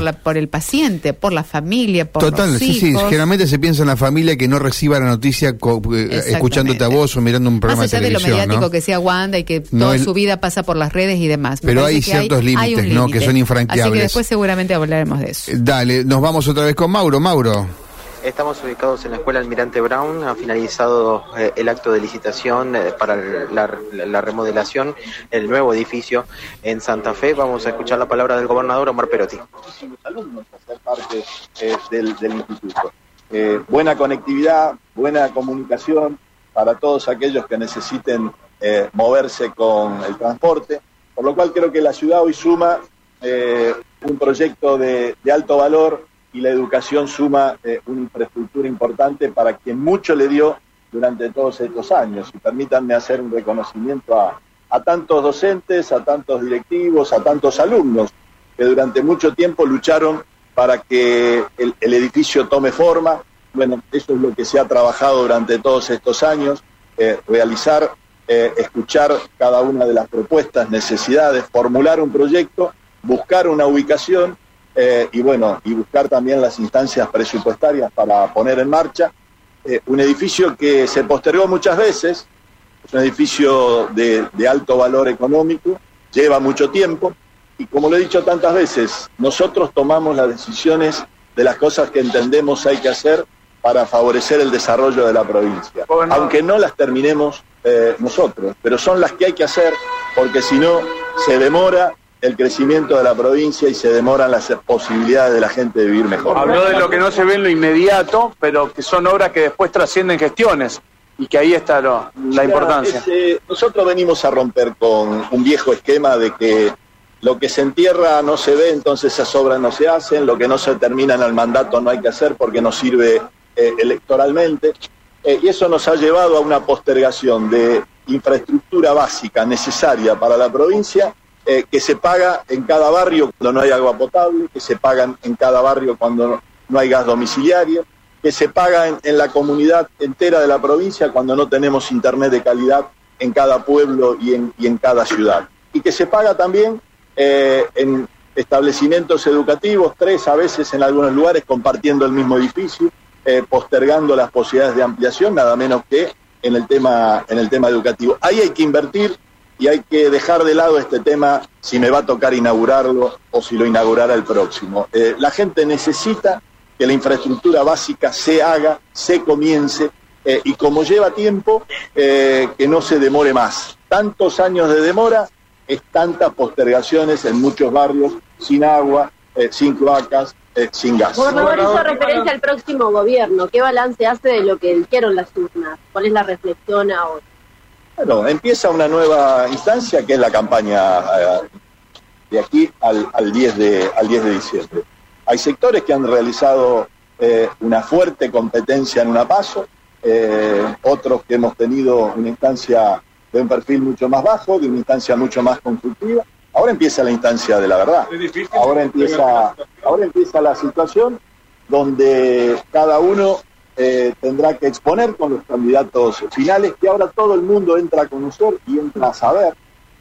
por, la, por el paciente, por la familia, por Total, los sí, sí. hijos. Generalmente se piensa en la familia que no reciba la noticia eh, escuchándote a vos o mirando un programa Más allá de de lo televisión. mediático ¿no? que sea Wanda y que No, toda el- su vida pasa por las redes y demás. Me Pero hay que ciertos límites, ¿no? Que límite. son infranqueables. Así que después seguramente hablaremos de eso. Dale, nos vamos otra vez con Mauro. Mauro. Estamos ubicados en la Escuela Almirante Brown. Ha finalizado eh, el acto de licitación eh, para la, la- la remodelación del nuevo edificio en Santa Fe. Vamos a escuchar la palabra del gobernador Omar Perotti. alumnos ser parte del, instituto. Buena conectividad, buena comunicación para todos aquellos que necesiten eh, moverse con el transporte, por lo cual creo que la ciudad hoy suma un proyecto de alto valor y la educación suma eh, una infraestructura importante para quien mucho le dio durante todos estos años. Y permítanme hacer un reconocimiento a, a tantos docentes, a tantos directivos, a tantos alumnos que durante mucho tiempo lucharon para que el, edificio tome forma. Bueno, eso es lo que se ha trabajado durante todos estos años, eh, realizar, eh, escuchar cada una de las propuestas, necesidades, formular un proyecto, buscar una ubicación eh, y bueno, y buscar también las instancias presupuestarias para poner en marcha eh, un edificio que se postergó muchas veces, es un edificio de, de alto valor económico, lleva mucho tiempo, y como lo he dicho tantas veces, nosotros tomamos las decisiones de las cosas que entendemos hay que hacer para favorecer el desarrollo de la provincia, aunque no las terminemos eh, nosotros, pero son las que hay que hacer porque si no se demora el crecimiento de la provincia y se demoran las posibilidades de la gente de vivir mejor. Habló de lo que no se ve en lo inmediato, pero que son obras que después trascienden gestiones y que ahí está lo- la importancia. Es, eh, nosotros venimos a romper con un viejo esquema de que lo que se entierra no se ve, entonces esas obras no se hacen, lo que no se termina en el mandato no hay que hacer porque no sirve eh, electoralmente. Eh, y eso nos ha llevado a una postergación de infraestructura básica necesaria para la provincia eh, que se paga en cada barrio cuando no hay agua potable, que se pagan en cada barrio cuando no, hay gas domiciliario, que se paga en, la comunidad entera de la provincia cuando no tenemos internet de calidad en cada pueblo y en, y en cada ciudad. Y que se paga también eh, en establecimientos educativos, tres a veces en algunos lugares compartiendo el mismo edificio, eh, postergando las posibilidades de ampliación, nada menos que en el tema, en el tema educativo. Ahí hay que invertir y hay que dejar de lado este tema si me va a tocar inaugurarlo o si lo inaugurará el próximo. Eh, la gente necesita que la infraestructura básica se haga, se comience eh, y como lleva tiempo, eh, que no se demore más. Tantos años de demora es tantas postergaciones en muchos barrios sin agua, eh, sin cloacas, eh, sin gas. Gobernador hizo referencia al próximo gobierno. ¿Qué balance hace de lo que dijeron las urnas? ¿Cuál es la reflexión ahora? Bueno, empieza una nueva instancia que es la campaña eh, de aquí al, al 10 de, al 10 de diciembre. Hay sectores que han realizado eh, una fuerte competencia en una paso, eh, otros que hemos tenido una instancia de un perfil mucho más bajo, de una instancia mucho más constructiva. Ahora empieza la instancia de la verdad. Ahora empieza, ahora empieza la situación donde cada uno eh, tendrá que exponer con los candidatos finales, que ahora todo el mundo entra a conocer y entra a saber.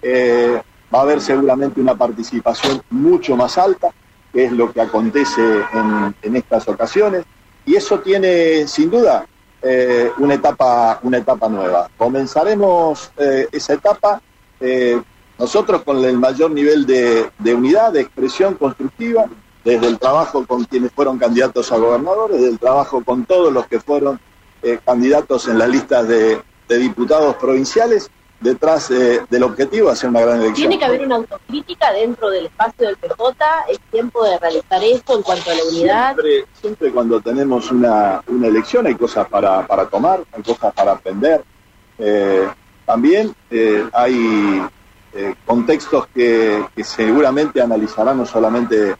Eh, va a haber seguramente una participación mucho más alta, que es lo que acontece en, en estas ocasiones, y eso tiene sin duda eh, una, etapa, una etapa nueva. Comenzaremos eh, esa etapa eh, nosotros con el mayor nivel de, de unidad, de expresión constructiva, desde el trabajo con quienes fueron candidatos a gobernadores, desde el trabajo con todos los que fueron eh, candidatos en las listas de, de diputados provinciales, detrás eh, del objetivo de hacer una gran elección. Tiene que haber una autocrítica dentro del espacio del PJ. Es tiempo de realizar esto en cuanto a la unidad. Siempre, siempre cuando tenemos una, una elección hay cosas para, para tomar, hay cosas para aprender. Eh, también hay contextos que, que seguramente analizarán no solamente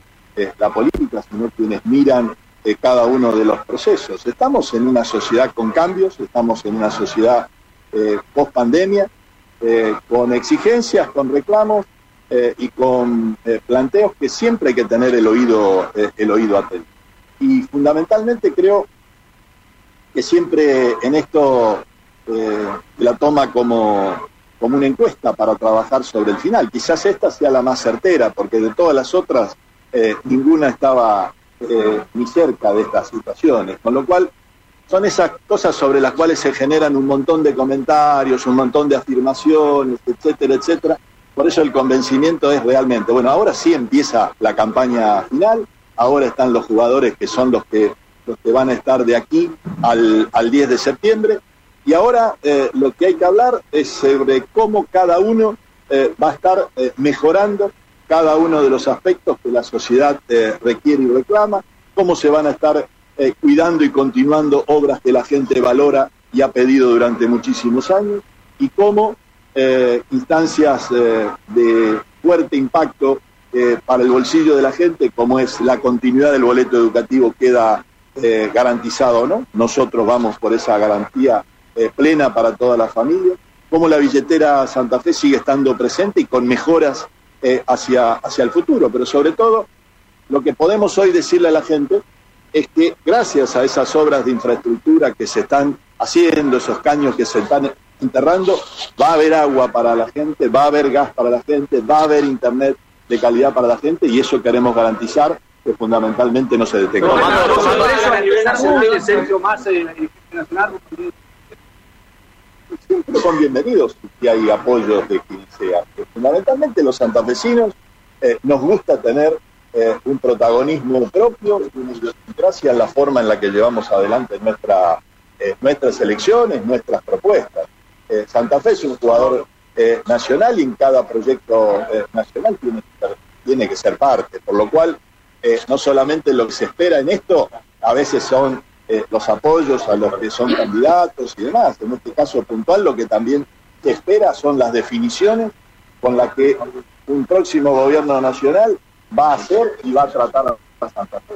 la política, sino quienes miran eh, cada uno de los procesos. Estamos en una sociedad con cambios, estamos en una sociedad eh, post pandemia, eh, con exigencias, con reclamos eh, y con planteos que siempre hay que tener el oído, el oído atento. Y fundamentalmente creo que siempre en esto la toma como, como una encuesta para trabajar sobre el final. Quizás esta sea la más certera, porque de todas las otras eh, ninguna estaba eh, ni cerca de estas situaciones, con lo cual son esas cosas sobre las cuales se generan un montón de comentarios, un montón de afirmaciones, etcétera, etcétera. Por eso el convencimiento es realmente, bueno, ahora sí empieza la campaña final, ahora están los jugadores que son los que, los que van a estar de aquí al, al 10 de septiembre, y ahora eh, lo que hay que hablar es sobre cómo cada uno eh, va a estar mejorando cada uno de los aspectos que la sociedad eh, requiere y reclama, cómo se van a estar eh, cuidando y continuando obras que la gente valora y ha pedido durante muchísimos años, y cómo eh, instancias de fuerte impacto para el bolsillo de la gente, como es la continuidad del boleto educativo, queda garantizado o no. Nosotros vamos por esa garantía plena para toda la familia, cómo la billetera Santa Fe sigue estando presente y con mejoras eh, hacia, hacia el futuro, pero sobre todo lo que podemos hoy decirle a la gente es que gracias a esas obras de infraestructura que se están haciendo, esos caños que se están enterrando, va a haber agua para la gente, va a haber gas para la gente, va a haber internet de calidad para la gente y eso queremos garantizar que fundamentalmente no se detenga. siempre bienvenidos si hay apoyos de fundamentalmente los santafesinos eh, nos gusta tener eh, un protagonismo propio, una idiosincrasia en la forma en la que llevamos adelante nuestra, eh, nuestras elecciones, nuestras propuestas. Santa Fe es un jugador nacional y en cada proyecto nacional tiene que, ser, tiene que ser parte, por lo cual no solamente lo que se espera en esto, a veces son los apoyos a los que son candidatos y demás. En este caso puntual, lo que también se espera son las definiciones con las que un próximo gobierno nacional va a hacer y va a tratar a Santa Fe.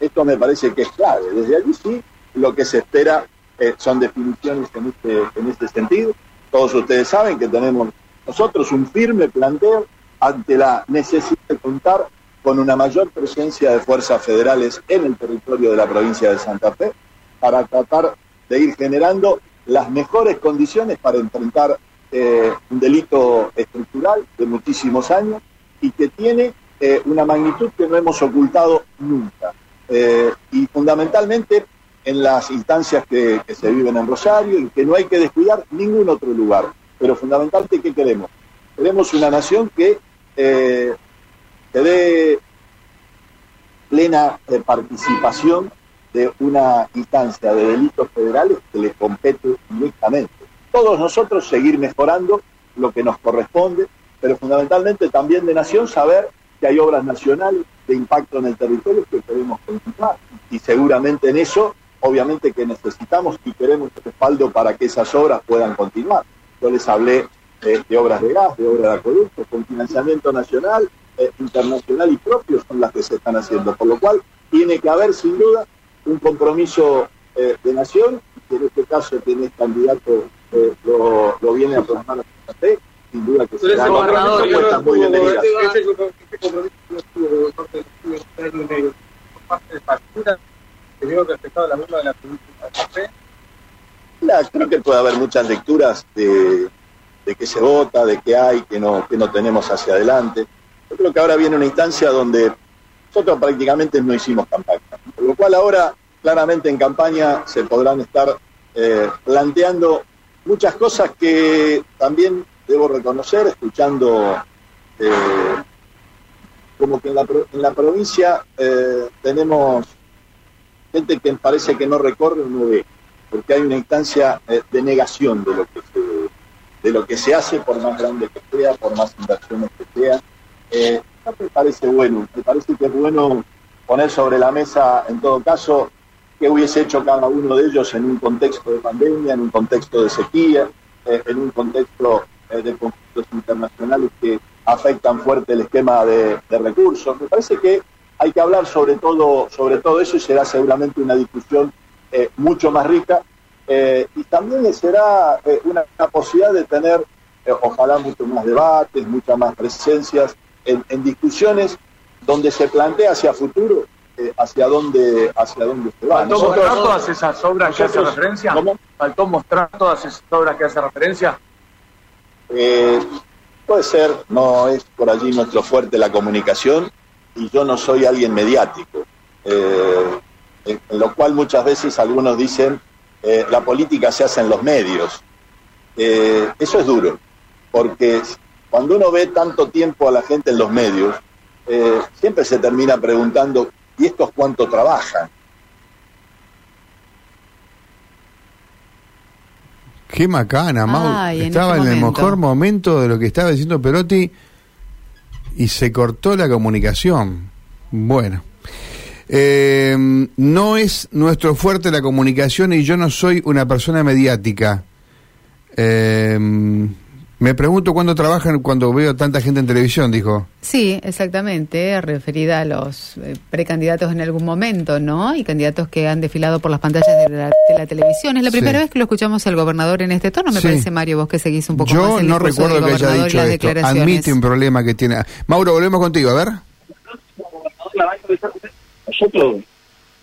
Esto me parece que es clave. Desde allí sí, lo que se espera eh, son definiciones en este, en este sentido. Todos ustedes saben que tenemos nosotros un firme planteo ante la necesidad de contar con una mayor presencia de fuerzas federales en el territorio de la provincia de Santa Fe para tratar de ir generando las mejores condiciones para enfrentar eh, un delito estructural de muchísimos años y que tiene eh, una magnitud que no hemos ocultado nunca. Eh, y fundamentalmente en las instancias que, se viven en Rosario y que no hay que descuidar ningún otro lugar. Pero fundamentalmente, ¿qué queremos? Queremos una nación que eh, dé plena eh, participación de una instancia de delitos federales que le compete directamente. Todos nosotros seguir mejorando lo que nos corresponde, pero fundamentalmente también de nación saber que hay obras nacionales de impacto en el territorio que queremos continuar. Y seguramente en eso, obviamente que necesitamos y queremos respaldo para que esas obras puedan continuar. Yo les hablé eh, de obras de gas, de obras de acueducto, con financiamiento nacional, eh, internacional y propio son las que se están haciendo. Por lo cual tiene que haber sin duda un compromiso eh, de nación, que en este caso tiene candidato eh, lo, lo, viene a plasmar a Santa Fe, sin duda que será una muy bienvenida. Compromiso no estuvo por parte del estudio de medio, por parte de factura, que digo que afectado la misma de la Santa. La, creo que puede haber muchas lecturas de, de que se vota, de que hay, que no, que no tenemos hacia adelante. Yo creo que ahora viene una instancia donde nosotros prácticamente no hicimos campaña, por lo cual ahora claramente en campaña se podrán estar eh, planteando muchas cosas que también debo reconocer, escuchando eh, como que en la, en la provincia eh, tenemos gente que parece que no recorre o no ve, porque hay una instancia eh, de negación de lo que se, de lo que se hace, por más grande que sea, por más inversiones que sea. Eh, me parece bueno, me parece que es bueno poner sobre la mesa, en todo caso, qué hubiese hecho cada uno de ellos en un contexto de pandemia, en un contexto de sequía, eh, en un contexto eh, de conflictos internacionales que afectan fuerte el esquema de, recursos. Me parece que hay que hablar sobre todo, sobre todo eso y será seguramente una discusión eh, mucho más rica. y también será una, una, posibilidad de tener, ojalá, mucho más debates, muchas más presencias en, en discusiones donde se plantea hacia futuro eh, hacia dónde hacia dónde se va. ¿Faltó nosotros, mostrar todas esas obras que hace referencia? ¿Cómo? ¿Faltó mostrar todas esas obras que hace referencia? Eh, puede ser, no es por allí nuestro fuerte la comunicación, y yo no soy alguien mediático. Eh, en, en lo cual muchas veces algunos dicen, eh, la política se hace en los medios. Eh, eso es duro, porque cuando uno ve tanto tiempo a la gente en los medios, eh, siempre se termina preguntando, ¿y estos cuánto trabajan? Qué macana, Mau. Ay, Estaba este en el mejor momento de lo que estaba diciendo Perotti y se cortó la comunicación. Bueno. Eh, no es nuestro fuerte la comunicación y yo no soy una persona mediática. Eh, me pregunto cuándo trabajan cuando veo tanta gente en televisión, dijo. Sí, exactamente, referida a los eh, precandidatos en algún momento, ¿no? Y candidatos que han desfilado por las pantallas de la, de la televisión. Es la Sí. primera vez que lo escuchamos al gobernador en este tono, me Sí. parece, Mario, vos que seguís un poco más Yo el no recuerdo del que haya dicho las esto. declaraciones. Admite un problema que tiene. Mauro, volvemos contigo, a ver. nosotros,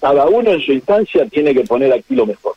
cada uno en su instancia tiene que poner aquí lo mejor.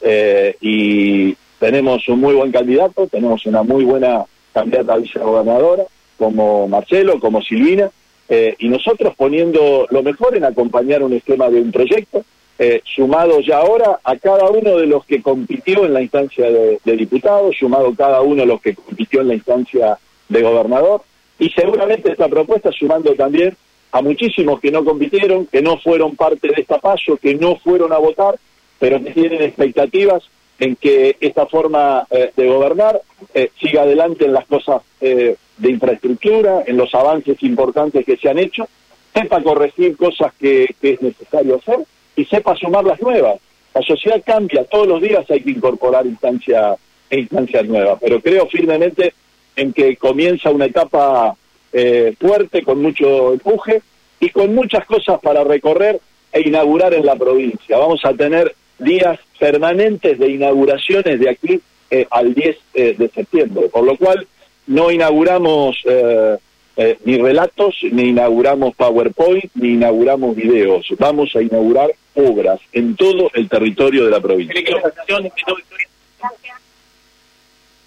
Eh, y tenemos un muy buen candidato, tenemos una muy buena candidata a vicegobernadora, como Marcelo, como Silvina, eh, y nosotros poniendo lo mejor en acompañar un esquema de un proyecto, eh, sumado ya ahora a cada uno de los que compitió en la instancia de, de diputado, sumado cada uno de los que compitió en la instancia de gobernador, y seguramente esta propuesta sumando también a muchísimos que no compitieron, que no fueron parte de esta paso, que no fueron a votar, pero que tienen expectativas en que esta forma eh, de gobernar eh, siga adelante en las cosas eh, de infraestructura, en los avances importantes que se han hecho, sepa corregir cosas que, es necesario hacer y sepa sumar las nuevas. La sociedad cambia, todos los días hay que incorporar instancia, instancias nuevas, pero creo firmemente en que comienza una etapa eh, fuerte, con mucho empuje y con muchas cosas para recorrer e inaugurar en la provincia. Vamos a tener días permanentes de inauguraciones de aquí eh, al 10 eh, de septiembre, por lo cual no inauguramos eh, eh, ni relatos, ni inauguramos PowerPoint, ni inauguramos videos. Vamos a inaugurar obras en todo el territorio de la provincia.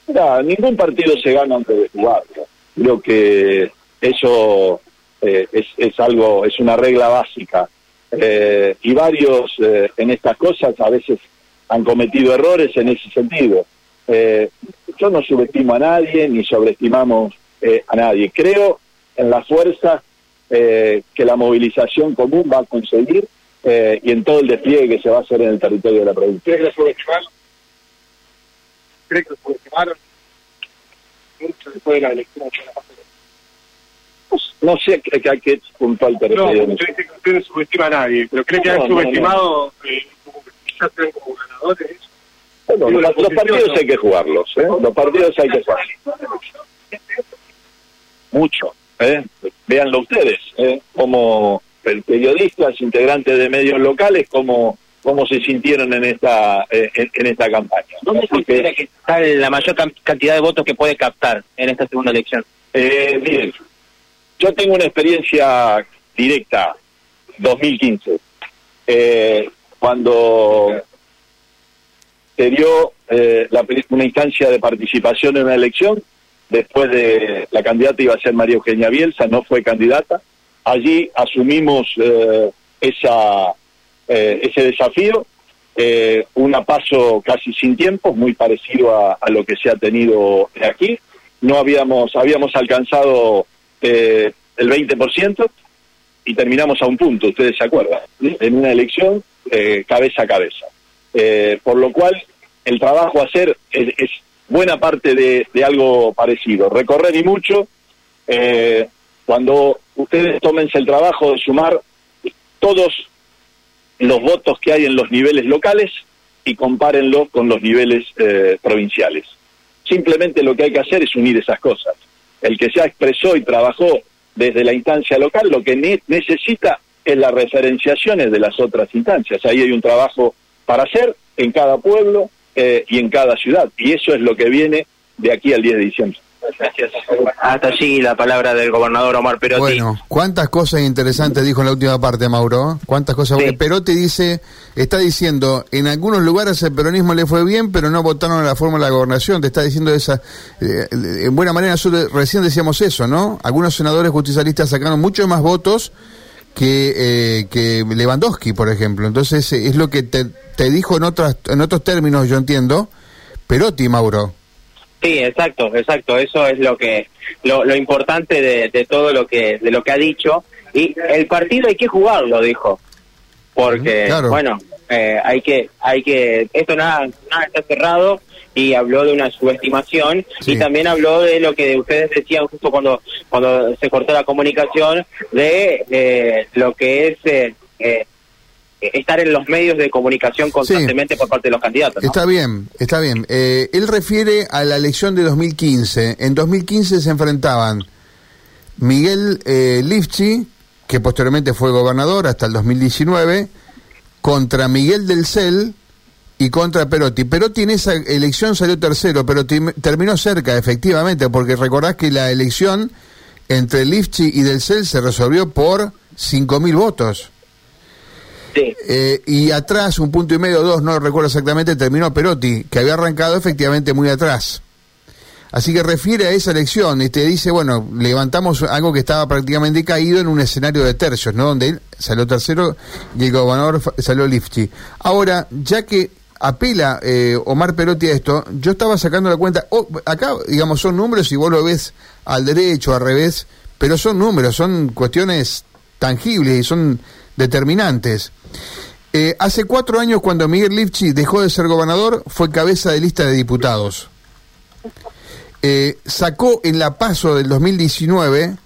Mira, ningún partido se gana antes de jugar. Creo que eso es, es algo, es una regla básica. Eh, y varios eh, en estas cosas a veces han cometido errores en ese sentido. Eh, yo no subestimo a nadie ni sobreestimamos eh, a nadie. Creo en la fuerza eh, que la movilización común va a conseguir y en todo el despliegue que se va a hacer en el territorio de la provincia. ¿Crees que la subestimaron? ¿Crees que la subestimaron? Mucho después de la elección. No sé a qué, a qué puntual te No, refieres. yo dije que usted no subestima a nadie, pero ¿cree que No, han no, subestimado eh, como que quizás sean como ganadores? Bueno, Digo, los, los partidos ¿no? hay que jugarlos, ¿eh? Los partidos hay que jugarlos. Mucho, ¿eh? Véanlo ustedes, ¿eh? Como periodistas, integrantes de medios locales, cómo, cómo se sintieron en esta eh, en, en esta campaña. ¿Dónde considera que está la mayor cantidad de votos que puede captar en esta segunda elección? eh, miren, yo tengo una experiencia directa, 2015, eh, cuando se dio eh, una instancia de participación en una elección, después de la candidata iba a ser María Eugenia Bielsa, no fue candidata. Allí asumimos eh, esa, eh, ese desafío, eh, un paso casi sin tiempo, muy parecido a, a lo que se ha tenido aquí. No habíamos, habíamos alcanzado el 20% y terminamos a un punto, ustedes se acuerdan, en una elección eh, cabeza a cabeza. Eh, por lo cual, el trabajo a hacer es, buena parte de, de algo parecido. Recorrer y mucho, eh, cuando ustedes tómense el trabajo de sumar todos los votos que hay en los niveles locales y compárenlo con los niveles eh, provinciales. Simplemente lo que hay que hacer es unir esas cosas. El que ya expresó y trabajó desde la instancia local lo que ne- necesita es las referenciaciones de las otras instancias. Ahí hay un trabajo para hacer en cada pueblo eh, y en cada ciudad. Y eso es lo que viene de aquí al 10 de diciembre. Gracias. Hasta allí la palabra del gobernador Omar Perotti. Bueno, cuántas cosas interesantes dijo en la última parte, Mauro. Cuántas cosas. Sí. Perotti dice, está diciendo, en algunos lugares el peronismo le fue bien, pero no votaron a la fórmula de la gobernación. Te está diciendo esa. eh, en buena manera, nosotros recién decíamos eso, ¿no? Algunos senadores justicialistas sacaron mucho más votos que, eh, que Lewandowski, por ejemplo. Entonces, eh, es lo que te, te dijo en, otras, en otros términos, yo entiendo, Perotti, Mauro. Sí, exacto, exacto. Eso es lo que lo, lo importante de, de todo lo que de lo que ha dicho. Y el partido hay que jugarlo, dijo, porque Claro. bueno, eh, hay que hay que esto nada nada está cerrado y habló de una subestimación Sí. y también habló de lo que ustedes decían justo cuando cuando se cortó la comunicación de eh, lo que es eh, eh, estar en los medios de comunicación constantemente por parte de los candidatos. ¿no? Está bien, está bien. Eh, él refiere a la elección de 2015. En 2015 se enfrentaban Miguel eh, Lifchi, que posteriormente fue gobernador hasta el 2019, contra Miguel del Cel y contra Perotti. Perotti en esa elección salió tercero, pero terminó cerca, efectivamente, porque recordás que la elección entre Lifchi y del Cel se resolvió por 5.000 votos. Eh, y atrás, un punto y medio, dos, no recuerdo exactamente, terminó Perotti, que había arrancado efectivamente muy atrás. Así que refiere a esa elección y te dice, bueno, levantamos algo que estaba prácticamente caído en un escenario de tercios, ¿no? Donde él salió tercero y el gobernador salió Lifchi. Ahora, ya que apela eh, Omar Perotti a esto, yo estaba sacando la cuenta, oh, acá, digamos, son números y vos lo ves al derecho, al revés, pero son números, son cuestiones tangibles y son determinantes. Eh, hace cuatro años, cuando Miguel Lifchi dejó de ser gobernador, fue cabeza de lista de diputados. Eh, sacó en la PASO del 2019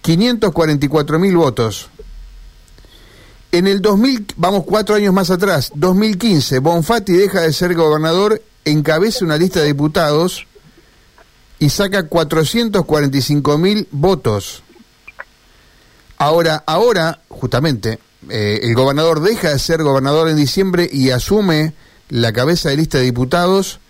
544 mil votos. En el 2000, vamos cuatro años más atrás, 2015, Bonfatti deja de ser gobernador, encabeza una lista de diputados y saca 445 mil votos. Ahora, ahora, justamente, eh, el gobernador deja de ser gobernador en diciembre y asume la cabeza de lista de diputados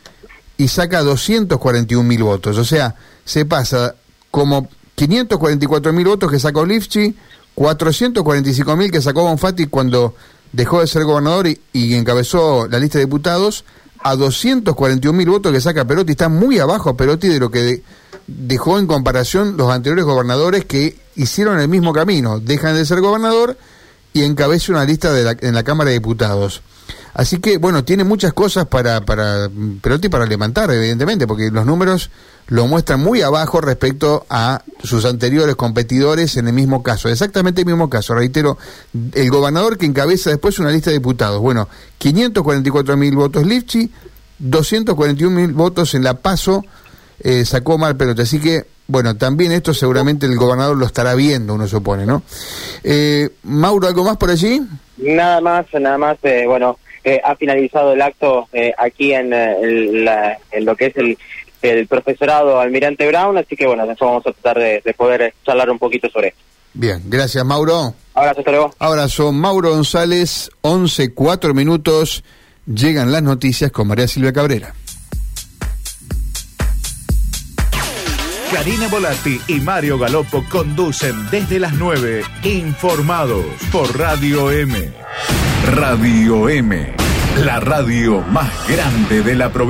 y saca 241 mil votos. O sea, se pasa como 544 mil votos que sacó Lifchi, 445 mil que sacó Bonfatti cuando dejó de ser gobernador y, encabezó la lista de diputados, a 241 mil votos que saca Perotti. Está muy abajo Perotti de lo que de- dejó en comparación los anteriores gobernadores que hicieron el mismo camino. Dejan de ser gobernador y encabeza una lista de la- en la Cámara de Diputados. Así que, bueno, tiene muchas cosas para, para Perotti para levantar, evidentemente, porque los números lo muestran muy abajo respecto a sus anteriores competidores en el mismo caso, exactamente el mismo caso. Reitero, el gobernador que encabeza después una lista de diputados. Bueno, 544 mil votos Lifchi, 241 mil votos en La Paso eh, sacó Omar Perotti. Así que, bueno, también esto seguramente el gobernador lo estará viendo, uno supone, ¿no? Eh, Mauro, ¿algo más por allí? Nada más, nada más, eh, bueno, eh, ha finalizado el acto eh, aquí en, eh, el- la- en lo que es el, el profesorado Almirante Brown, así que bueno, después vamos a tratar de, de poder charlar un poquito sobre esto. Bien, gracias Mauro. Abrazo, hasta luego. Abrazo, Mauro González, 11, 4 minutos, llegan las noticias con María Silvia Cabrera. Karina Volati y Mario Galopo conducen desde las 9, informados por Radio M. Radio M, la radio más grande de la provincia.